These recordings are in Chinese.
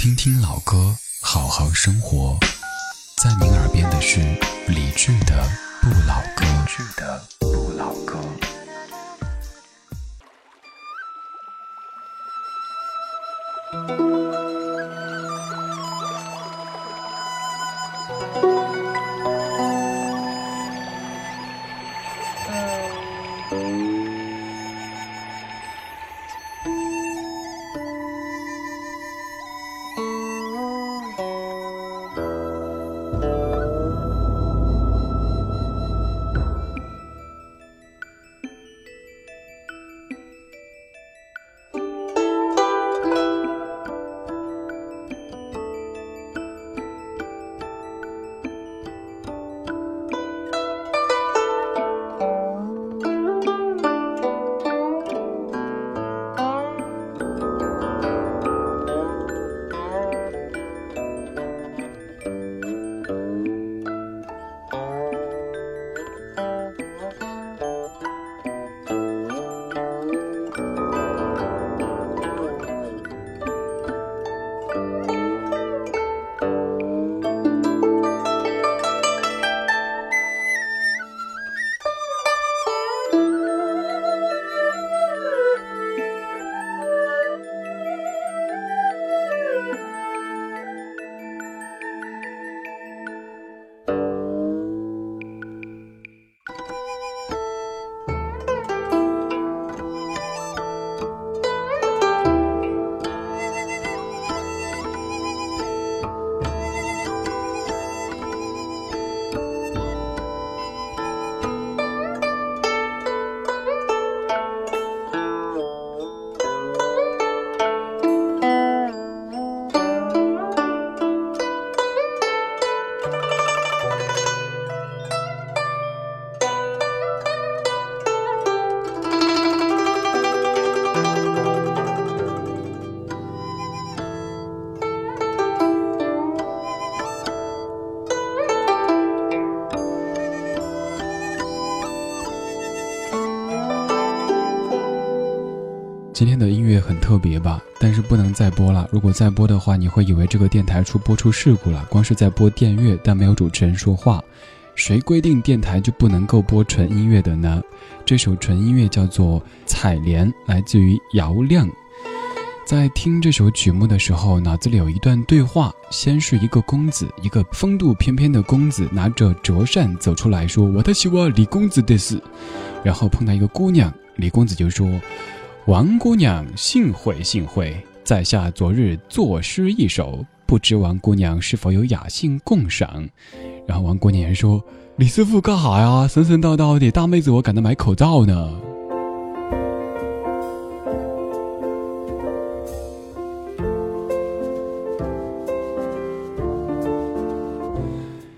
听听老歌，好好生活。在您耳边的是理智的《不老歌》。今天的音乐很特别吧，但是不能再播了。如果再播的话，你会以为这个电台出播出事故了。光是在播电乐，但没有主持人说话。谁规定电台就不能够播纯音乐的呢？这首纯音乐叫做《采莲》，来自于姚亮。在听这首曲目的时候，脑子里有一段对话：先是一个公子，一个风度翩翩的公子，拿着折扇走出来说：“我的希望李公子的事。”然后碰到一个姑娘，李公子就说。王姑娘，幸会幸会，在下昨日作诗一首，不知王姑娘是否有雅兴共赏？然后王姑娘说：“李师傅干哈呀？神神叨叨的大妹子，我赶着买口罩呢。”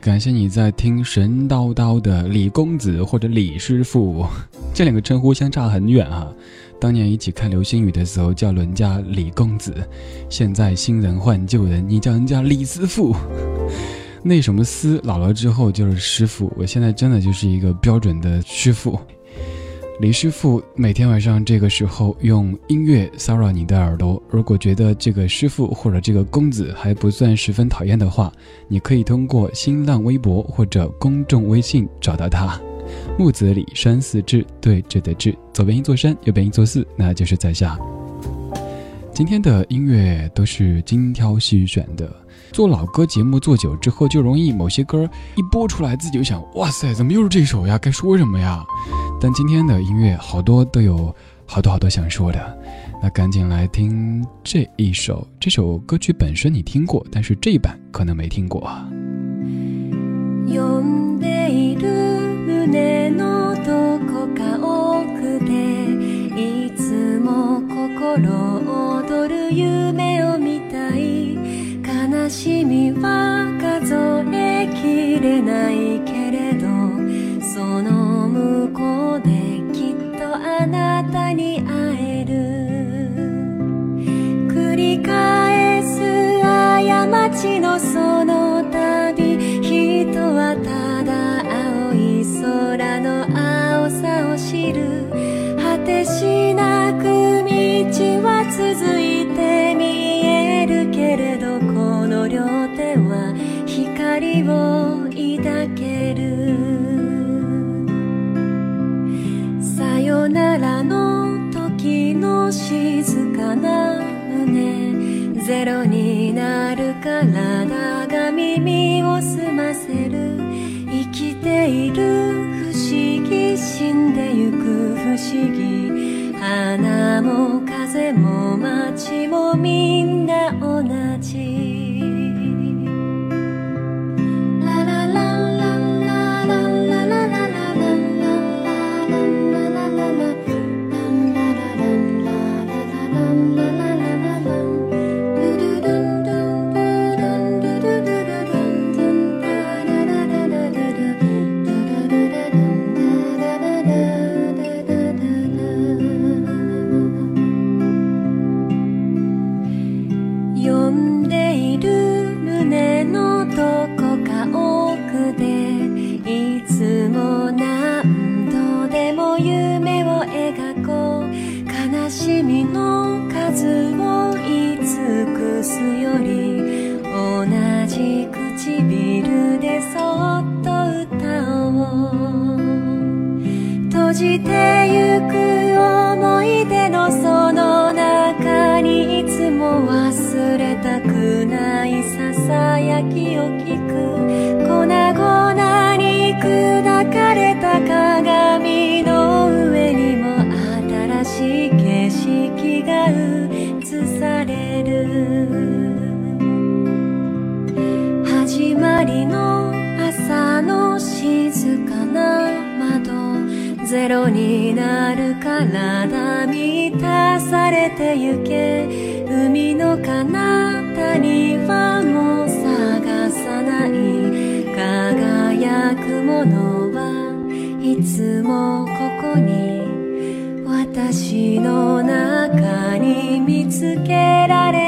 感谢你在听神叨叨的李公子或者李师傅，这两个称呼相差很远啊。当年一起看流星雨的时候叫人家李公子，现在新人换旧人，你叫人家李师傅。那什么师老了之后就是师傅，我现在真的就是一个标准的师傅。李师傅每天晚上这个时候用音乐骚扰你的耳朵，如果觉得这个师傅或者这个公子还不算十分讨厌的话，你可以通过新浪微博或者公众微信找到他。木子李山寺志，对峙的志，左边一座山，右边一座寺，那就是在下。今天的音乐都是精挑细选的。做老歌节目做久之后，就容易某些歌一播出来，自己就想：哇塞，怎么又是这首呀？该说什么呀？但今天的音乐好多都有好多好多想说的，那赶紧来听这一首。这首歌曲本身你听过，但是这一版可能没听过。胸のどこか奥でいつも心躍る夢を見たい悲しみは数えきれないけれどその向こうできっとあなたに会える。繰り返す過ちのじてゆく思い出のその中にいつも忘れたくないささやきを聞く。粉々に砕かれた鏡の上にも新しい景色が映ゼロになる体満たされてゆけ。海の彼方にはもう探さない。輝くものはいつもここに。私の中に見つけられ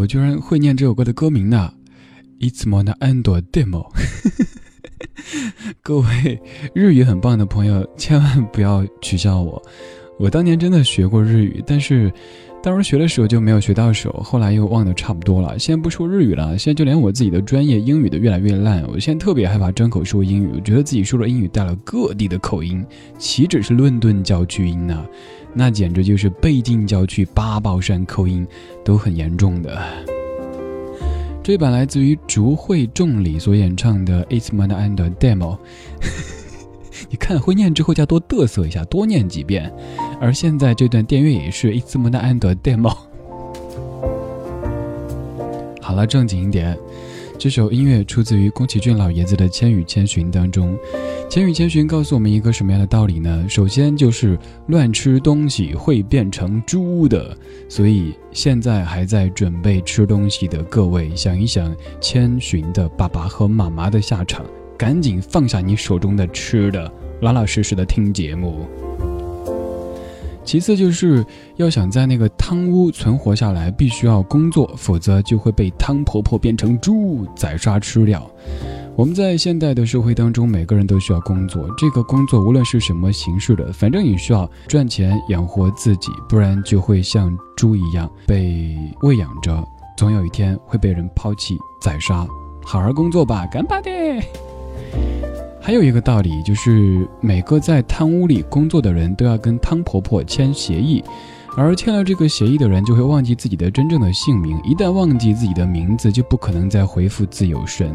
我居然会念这首歌的歌名呢！It's m o n a ando demo。各位日语很棒的朋友，千万不要取笑我。我当年真的学过日语，但是当时学的时候就没有学到手，后来又忘得差不多了。现在不说日语了，现在就连我自己的专业英语都越来越烂。我现在特别害怕张口说英语，我觉得自己说的英语带了各地的口音，岂止是伦敦教区音呢？那简直就是北京郊区八宝山口音，都很严重的。这版来自于竹会众里所演唱的《It's m o n a and Demo》，你看会念之后就要多嘚瑟一下，多念几遍。而现在这段电乐也是《It's m o n a and Demo》。好了，正经一点。这首音乐出自于宫崎骏老爷子的《千与千寻》当中，《千与千寻》告诉我们一个什么样的道理呢？首先就是乱吃东西会变成猪的，所以现在还在准备吃东西的各位，想一想千寻的爸爸和妈妈的下场，赶紧放下你手中的吃的，老老实实的听节目。其次就是要想在那个汤屋存活下来，必须要工作，否则就会被汤婆婆变成猪宰杀吃掉。我们在现代的社会当中，每个人都需要工作，这个工作无论是什么形式的，反正你需要赚钱养活自己，不然就会像猪一样被喂养着，总有一天会被人抛弃宰杀。好好工作吧，干巴的。还有一个道理，就是每个在汤屋里工作的人都要跟汤婆婆签协议，而签了这个协议的人就会忘记自己的真正的姓名，一旦忘记自己的名字，就不可能再恢复自由身。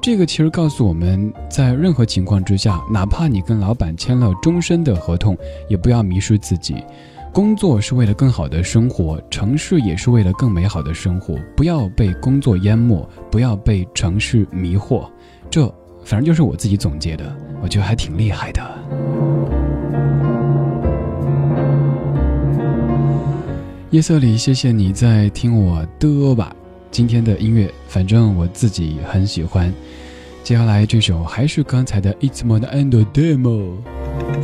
这个其实告诉我们在任何情况之下，哪怕你跟老板签了终身的合同，也不要迷失自己。工作是为了更好的生活，城市也是为了更美好的生活，不要被工作淹没，不要被城市迷惑。这。反正就是我自己总结的，我觉得还挺厉害的。夜色里，谢谢你在听我的吧。今天的音乐，反正我自己很喜欢。接下来这首还是刚才的《It's More Than a Demo 》，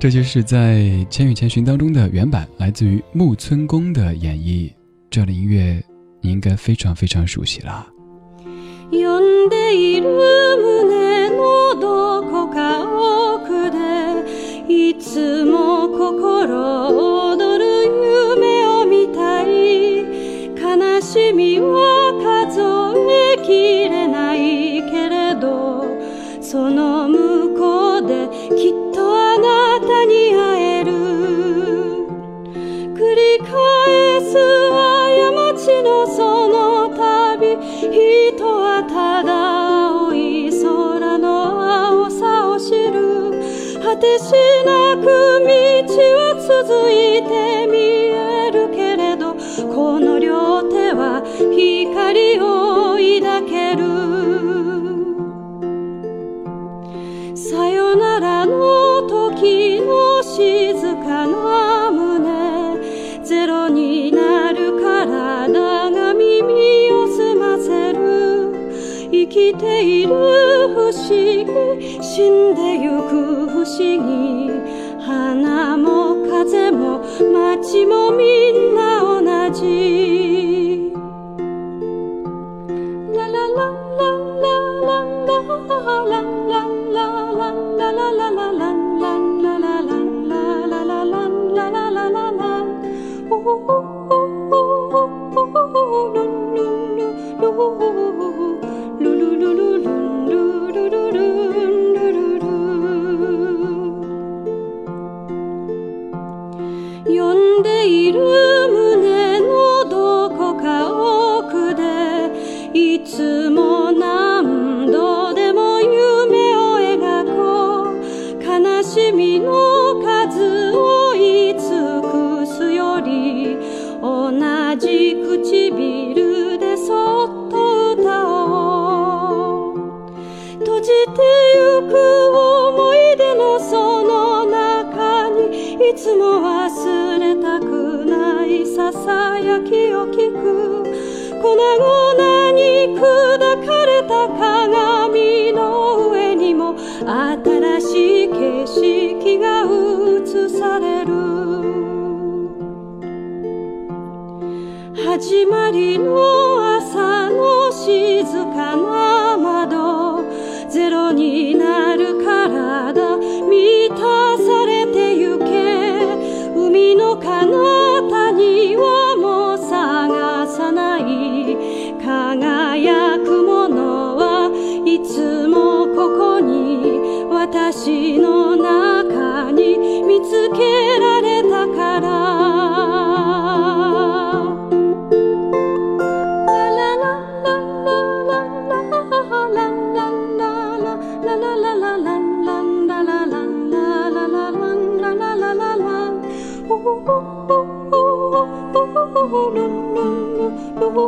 这就是在《千与千寻》当中的原版，来自于木村宫的演绎。这样的音乐你应该非常非常熟悉どこか奥でいつも心躍る夢を見たい悲しみは数えきれないけれどそのしなく道は続いて見えるけれどこの両手は光を抱ける。さよならの時の静かな胸ゼロになる体が耳を澄ませる。生きている不思議死んでゆく不思議。花も風も街もみんな同じ。始まりの朝の静かな窓。ゼロになる体満たされてゆけ。海の彼方にはもう探さない。輝くものはいつもここに。私の中に見つけ这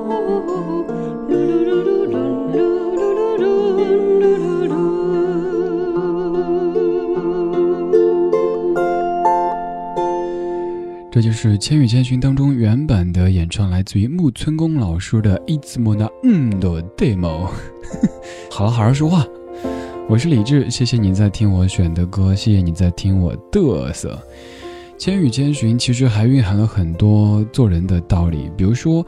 就是《千与千寻》当中原版的演唱，来自于木村宫老师的《一字莫那嗯的 demo 》。好了，好好说话。我是李志，谢谢你在听我选的歌，谢谢你在听我嘚瑟。《千与千寻》其实还蕴含了很多做人的道理，比如说，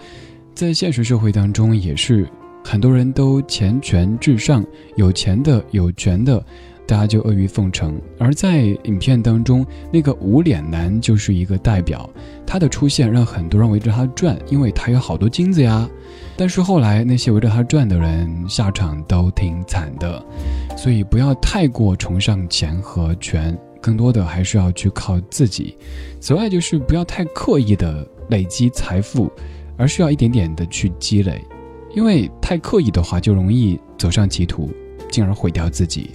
在现实社会当中，也是很多人都钱权至上，有钱的、有权的。大家就阿谀奉承，而在影片当中，那个无脸男就是一个代表，他的出现让很多人围着他转，因为他有好多金子呀。但是后来那些围着他转的人下场都挺惨的，所以不要太过崇尚钱和权，更多的还是要去靠自己。此外，就是不要太刻意的累积财富，而需要一点点的去积累，因为太刻意的话就容易走上歧途，进而毁掉自己。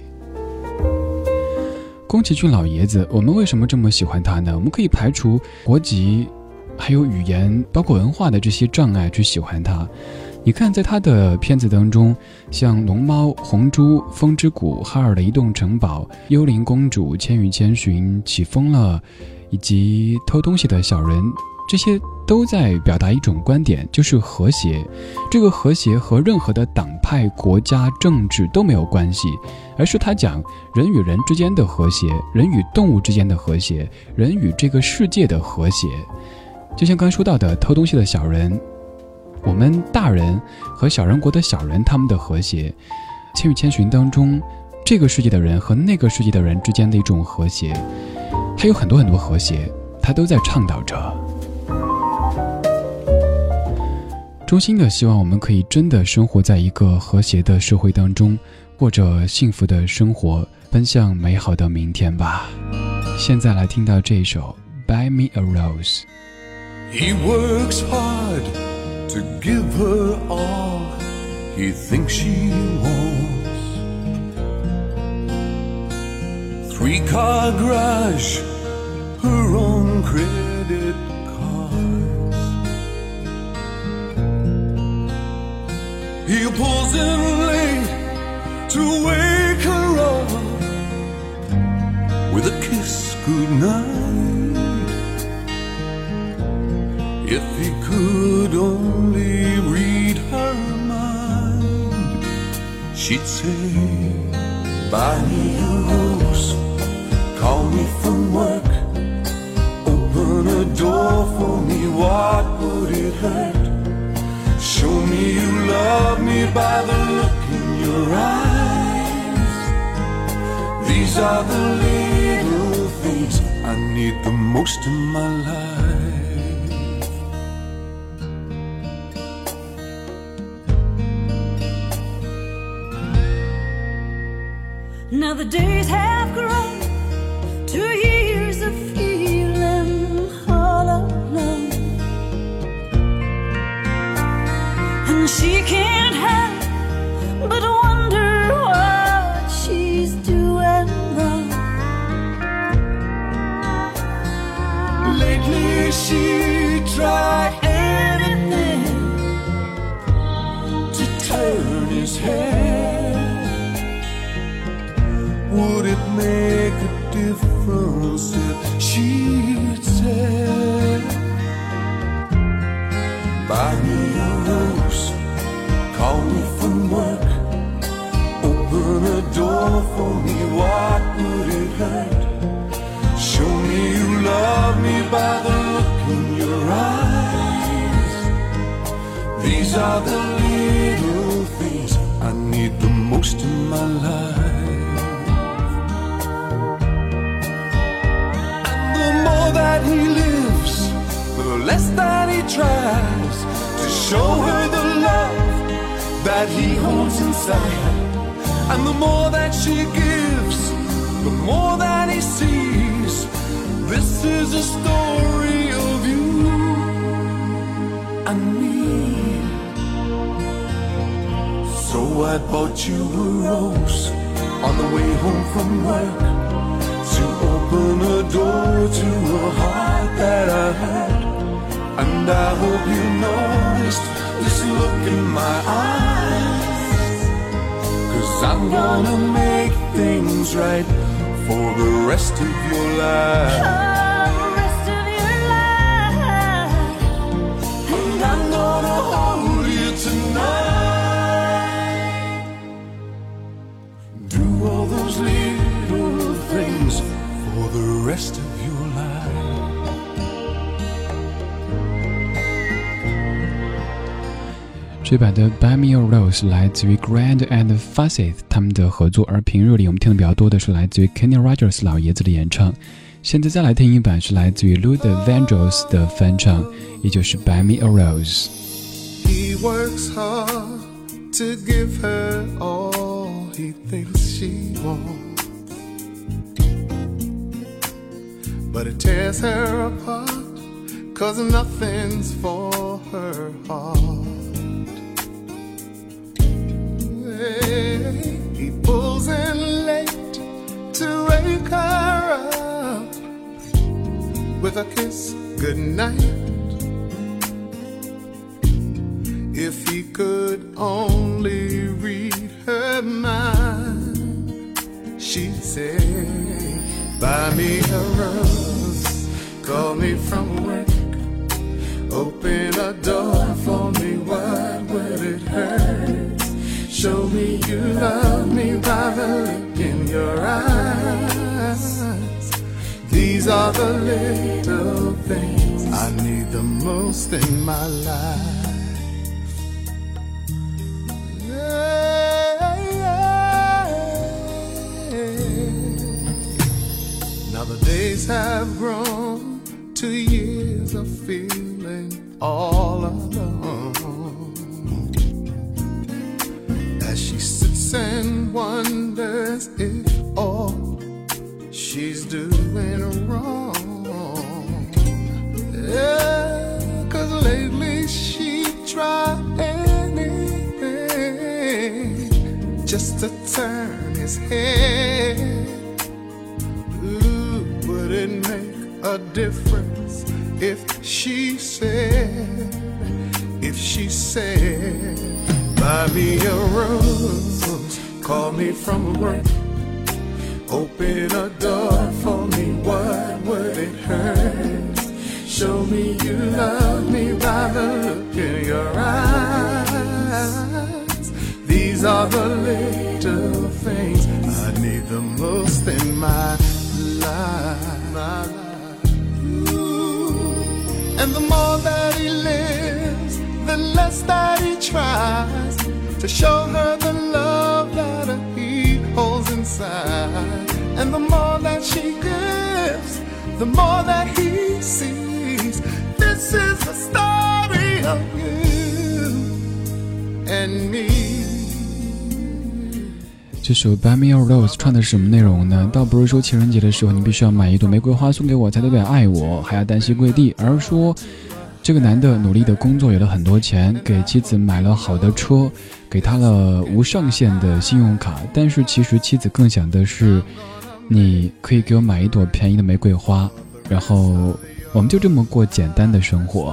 宫崎骏老爷子，我们为什么这么喜欢他呢？我们可以排除国籍，还有语言，包括文化的这些障碍去喜欢他。你看，在他的片子当中，像《龙猫》《红猪》《风之谷》《哈尔的移动城堡》《幽灵公主》《千与千寻》《起风了》，以及偷东西的小人，这些都在表达一种观点，就是和谐。这个和谐和任何的党派、国家、政治都没有关系，而是他讲人与人之间的和谐，人与动物之间的和谐，人与这个世界的和谐。就像刚说到的偷东西的小人，我们大人和小人国的小人他们的和谐，《千与千寻》当中，这个世界的人和那个世界的人之间的一种和谐，还有很多很多和谐，他都在倡导着。衷心的希望我们可以真的生活在一个和谐的社会当中，过着幸福的生活，奔向美好的明天吧。现在来听到这一首《Buy Me a Rose》。He works hard to give her all he thinks she wants. Three car garage, her own credit He pulls in late to wake her up with a kiss goodnight. If he could only read her mind, she'd say, Buy me a rose, call me from work, open a door for me, what would it hurt? Show me you love me by the look in your eyes. These are the little things I need the most in my life. Now the days have grown to years anything to turn his head. Would it make story of you and me. So I bought you a rose on the way home from work to open a door to a heart that I. And I hope you noticed this look in my eyes. Cause I'm gonna make things right for the rest of your life. rest of your life. 这版的《Buy Me a Rose》来自于 Grand and Facet 他们的合作，而平日里我们听的比较多的是来自于 Kenny Rogers 老爷子的演唱。现在再来听一版是来自于 Luther Vandross 的翻唱，也就是《Buy Me a Rose》。 He works hard to give her all he thinks she wants. But it tears her apart, cause nothing's for her heart. Hey, He pulls in late to wake her up with a kiss goodnight. If he could only read her mind, she'd say, Buy me a rose, call me from work. Open a door for me, why would it hurt? Show me you love me by the look in your eyes. These are the little things I need the most in my life. Days have grown to years of feeling all alone. As she sits and wonders if all she's doing wrong. Yeah, cause lately she tried anything just to turn his head. Difference if she said, if she said, buy me a rose, call me from work, open a door for me, what would it hurt? Show me you love me by the look in your eyes. These are the little things I need the most And the more that he lives, the less that he tries to show her the love that he holds inside. And the more that she gives, the more that he sees. This is the story of you and me. 这首《Buy Me a Rose》唱的是什么内容呢？倒不是说情人节的时候你必须要买一朵玫瑰花送给我才代表爱我，还要单膝跪地，而是说这个男的努力的工作，有了很多钱，给妻子买了好的车，给他了无上限的信用卡，但是其实妻子更想的是，你可以给我买一朵便宜的玫瑰花，然后我们就这么过简单的生活。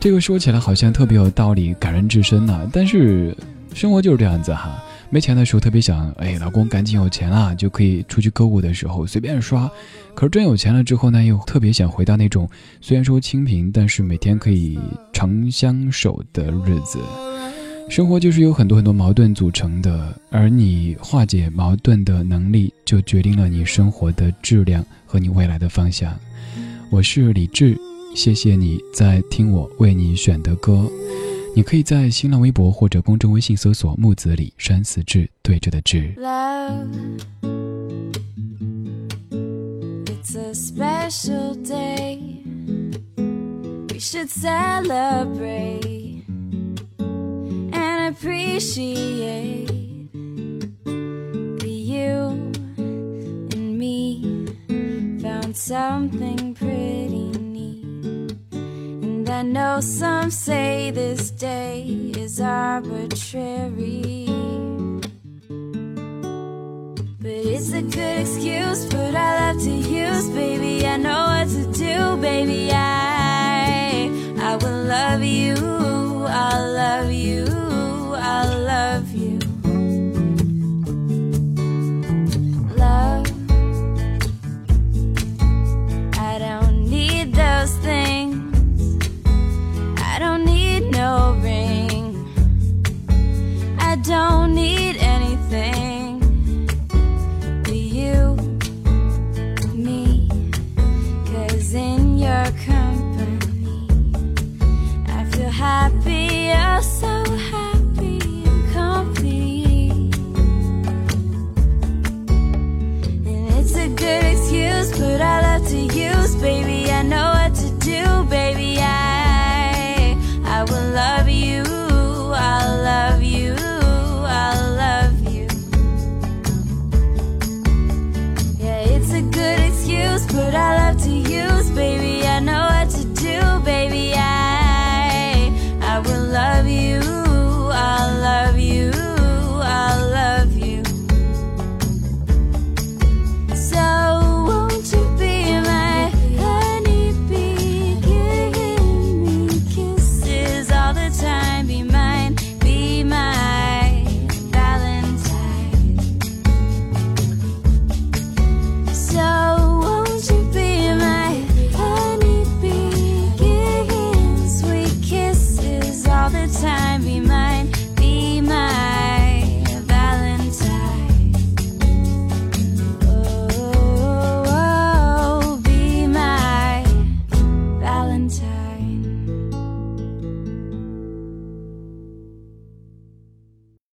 这个说起来好像特别有道理，感人至深呐、但是生活就是这样子哈。没钱的时候特别想，哎，老公赶紧有钱了，就可以出去购物的时候随便刷。可是真有钱了之后呢，又特别想回到那种虽然说清贫，但是每天可以长相守的日子。生活就是有很多很多矛盾组成的，而你化解矛盾的能力，就决定了你生活的质量和你未来的方向。我是李志，谢谢你在听我为你选的歌。你可以在新浪微博或者公众微信搜索“木子李山寺志”，对着的志。love. I know some say this day is arbitrary. But it's a good excuse, but I love to use, baby. I know what to do, baby. I I will love you, I'll love you,